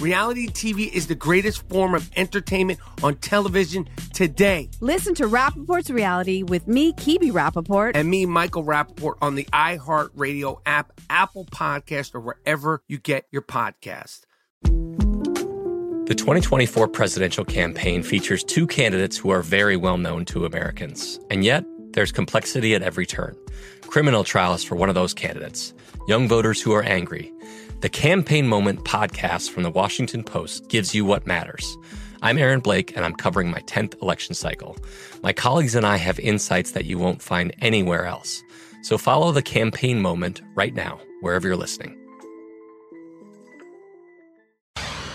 Reality TV is the greatest form of entertainment on television today. Listen to Rapaport's Reality with me, Kibi Rapaport. And me, Michael Rapaport, on the iHeartRadio app, Apple Podcast, or wherever you get your podcast. The 2024 presidential campaign features two candidates who are very well known to Americans. And yet, there's complexity at every turn. Criminal trials for one of those candidates, young voters who are angry. The Campaign Moment podcast from the Washington Post gives you what matters. I'm Aaron Blake, and I'm covering my 10th election cycle. My colleagues and I have insights that you won't find anywhere else. So follow the Campaign Moment right now, wherever you're listening.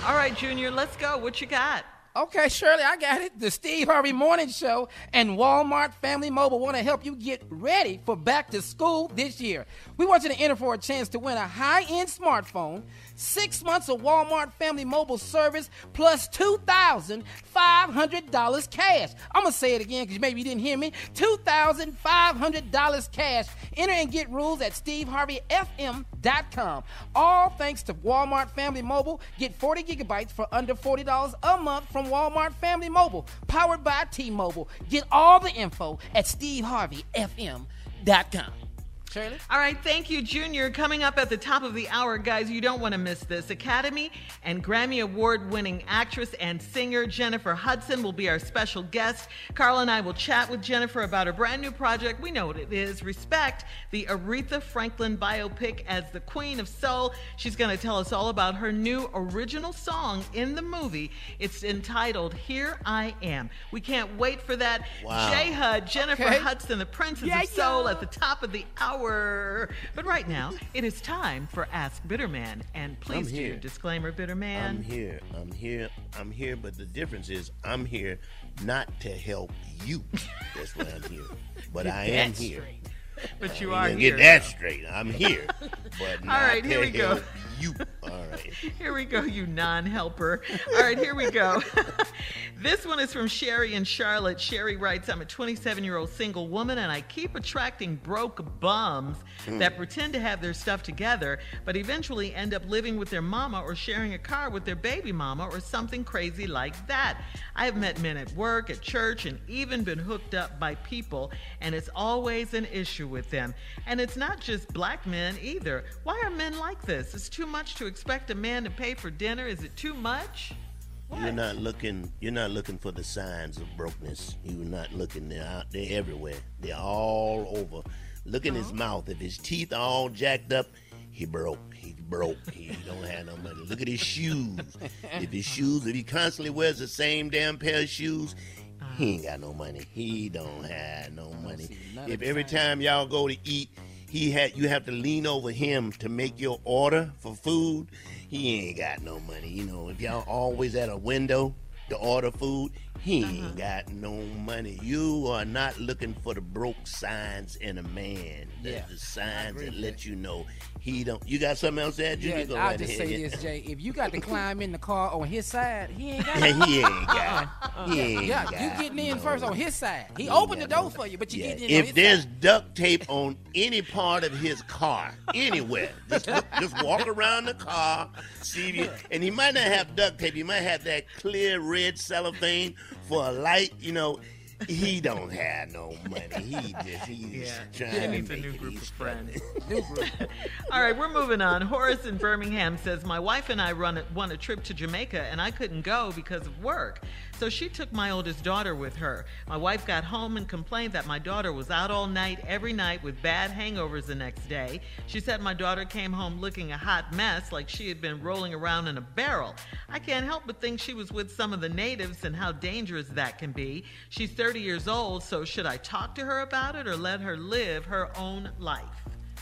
All right, Junior, let's go. What you got? Okay, Shirley, I got it. The Steve Harvey Morning Show and Walmart Family Mobile want to help you get ready for back to school this year. We want you to enter for a chance to win a high end smartphone, six months of Walmart Family Mobile service, plus $2,500 cash. I'm going to say it again because maybe you didn't hear me. $2,500 cash. Enter and get rules at steveharveyfm.com. All thanks to Walmart Family Mobile. Get 40 gigabytes for under $40 a month from Walmart Family Mobile, powered by T Mobile. Get all the info at steveharveyfm.com. Shirley? All right, thank you, Junior. Coming up at the top of the hour, guys, you don't want to miss this. Academy and Grammy Award winning actress and singer Jennifer Hudson will be our special guest. Carl and I will chat with Jennifer about her brand new project. We know what it is Respect, the Aretha Franklin biopic as the Queen of Soul. She's going to tell us all about her new original song in the movie. It's entitled Here I Am. We can't wait for that. Wow. J Hud, Jennifer Okay. Hudson, the Princess Yeah, of Soul yeah. at the top of the hour. But right now, it is time for Ask Bitterman. And please I'm do here. disclaimer, Bitterman. I'm here. I'm here. I'm here. But the difference is, I'm here not to help you. That's why I'm here. But I am here. straight. But you are. Get that straight. I'm here. But not right, here to we go. help You. All right. Here we go, you non helper. All right, here we go. This one is from Sherry in Charlotte. Sherry writes I'm a 27 year old single woman, and I keep attracting broke bums hmm. that pretend to have their stuff together, but eventually end up living with their mama or sharing a car with their baby mama or something crazy like that. I have met men at work, at church, and even been hooked up by people, and it's always an issue with them. And it's not just black men either. Why are men like this? It's too much to expect a man to pay for dinner. Is it too much? You're not looking. You're not looking for the signs of brokenness. You're not looking. They're out. They're everywhere. They're all over. Look in his mouth. If his teeth are all jacked up, he broke. He broke. He don't have no money. Look at his shoes. If his shoes, if he constantly wears the same damn pair of shoes, he ain't got no money. He don't have no money. If every time y'all go to eat, he had you have to lean over him to make your order for food. He ain't got no money. You know, if y'all always at a window to order food, he ain't uh-huh. got no money. You are not looking for the broke signs in a man. The, yeah, the signs that let you know he don't. You got something else to add? Yeah, I'll right just say this, Jay. If you got to climb in the car on his side, he ain't got. Yeah, he ain't got. Uh-uh. He ain't yeah, got you getting in no. first on his side. He, he opened the door no. for you, but you yeah. getting in. If there's side. duct tape on any part of his car, anywhere, just just walk around the car, see if you. And he might not have duct tape. He might have that clear red cellophane for a light. You know, he don't have no money. He just he's yeah. trying he needs to make a new group of friends. group. All right, we're moving on. Horace in Birmingham says my wife and I run a, won a trip to Jamaica and I couldn't go because of work. So she took my oldest daughter with her. My wife got home and complained that my daughter was out all night every night with bad hangovers the next day. She said my daughter came home looking a hot mess like she had been rolling around in a barrel. I can't help but think she was with some of the natives and how dangerous that can be. She's 30 years old, so should I talk to her about it or let her live her own life?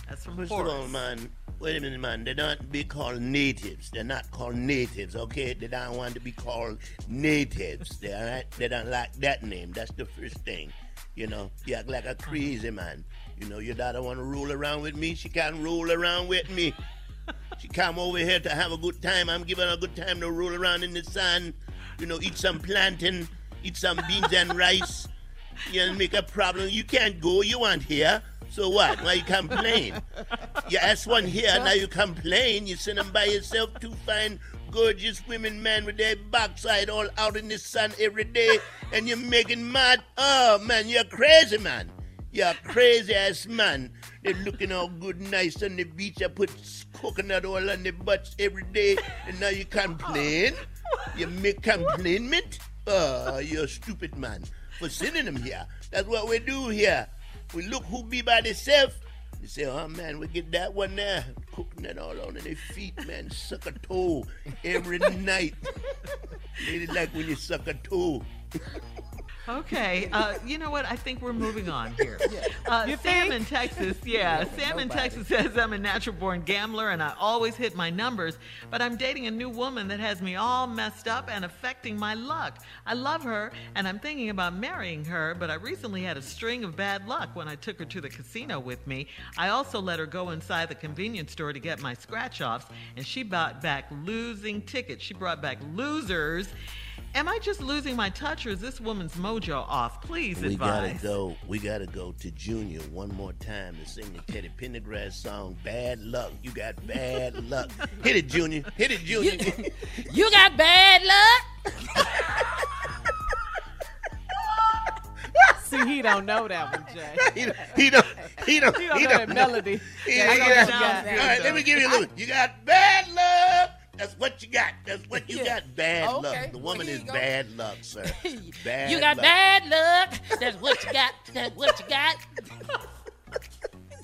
That's from First Horace. of all, man, Wait a minute, man. They don't be called natives. They're not called natives, okay? They don't want to be called natives. They all right? They don't like that name. That's the first thing. You know, you act like a hmm. crazy man. You know, your daughter want to rule around with me. She can't rule around with me. She come over here to have a good time. I'm giving her a good time to roll around in the sun. You know, eat some plantain, eat some beans and rice. You know, make a problem. You can't go. You want here. So what? Why you complain? You ask one here, now you complain. You send them by yourself to find gorgeous women, man, with their backside all out in the sun every day, and you're making mad. Oh, man, you're crazy, man. You're a crazy ass man. They're looking all good, nice on the beach. I put coconut oil on their butts every day, and now you complain? You make complainment? Oh, you're a stupid man for sending them here. That's what we do here. We look who be by themselves. You say, oh man, we get that one there. Cooking that all on their feet, man. Suck a toe every night. They like when you suck a toe. Okay. Uh, you know what? I think we're moving on here. Uh, Sam in Texas, yeah. Sam in Texas says I'm a natural born gambler and I always hit my numbers, but I'm dating a new woman that has me all messed up and affecting my luck. I love her and I'm thinking about marrying her, but I recently had a string of bad luck when I took her to the casino with me. I also let her go inside the convenience store to get my scratch offs, and she brought back losing tickets. She brought back losers Am I just losing my touch, or is this woman's mojo off? Please we advise. gotta go. We gotta go to Junior one more time to sing the Teddy Pendergrass song. Bad luck. You got bad luck. Hit it, Junior. Hit it, Junior. You, you got bad luck. See, he don't know that one, Jay. he, don't. He don't. He don't, he don't know that melody. He, he, he, got, all right, let me give you a little. You got bad luck. That's what you got. That's what you yeah. got. Bad okay. luck. The woman is go. bad luck, sir. Bad You got luck. bad luck. That's what you got. That's what you got.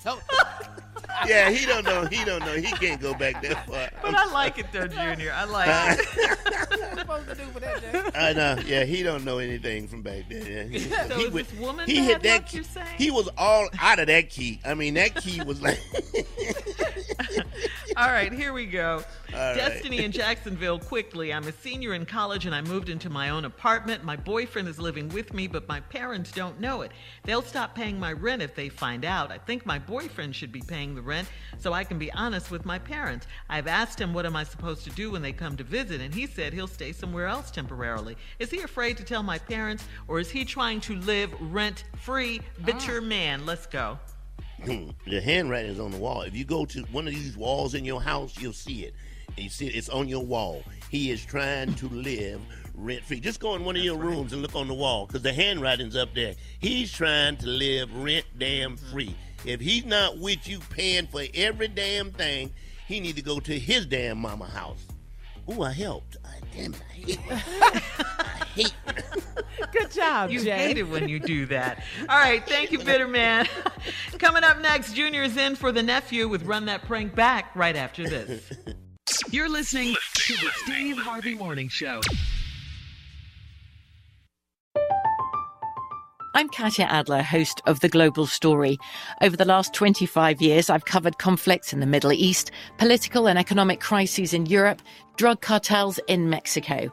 yeah, he don't know. He don't know. He can't go back that far. But I like it though, Junior. I like uh, it. Supposed to do for that, Jay? I know. Yeah, he don't know anything from back then. Yeah. He, so he, would, he hit that key. He was all out of that key. I mean, that key was like. All right, here we go. All Destiny right. in Jacksonville, quickly. I'm a senior in college and I moved into my own apartment. My boyfriend is living with me, but my parents don't know it. They'll stop paying my rent if they find out. I think my boyfriend should be paying the rent so I can be honest with my parents. I've asked him what am I supposed to do when they come to visit, and he said he'll stay somewhere else temporarily. Is he afraid to tell my parents, or is he trying to live rent free? Bitter ah. man, let's go. the handwriting is on the wall. If you go to one of these walls in your house, you'll see it. And you see it, it's on your wall. He is trying to live rent free. Just go in one of your rooms and look on the wall because the handwriting's up there. He's trying to live rent damn mm-hmm. free. If he's not with you paying for every damn thing, he need to go to his damn mama house. Ooh, I helped. I, damn it, I hate I hate Good job, you Jay. hate it when you do that. All right, thank you, Bitter Man. Coming up next, Junior's in for the nephew with Run That Prank Back right after this. You're listening to the Steve Harvey Morning Show. I'm Katya Adler, host of The Global Story. Over the last 25 years, I've covered conflicts in the Middle East, political and economic crises in Europe, drug cartels in Mexico.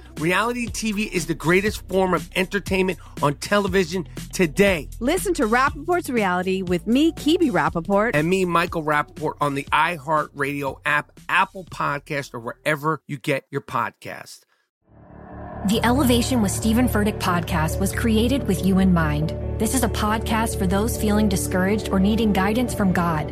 Reality TV is the greatest form of entertainment on television today. Listen to Rapaport's Reality with me, Kibi Rapaport. And me, Michael Rapaport, on the iHeartRadio app, Apple Podcast, or wherever you get your podcast. The Elevation with Stephen Furtick podcast was created with you in mind. This is a podcast for those feeling discouraged or needing guidance from God.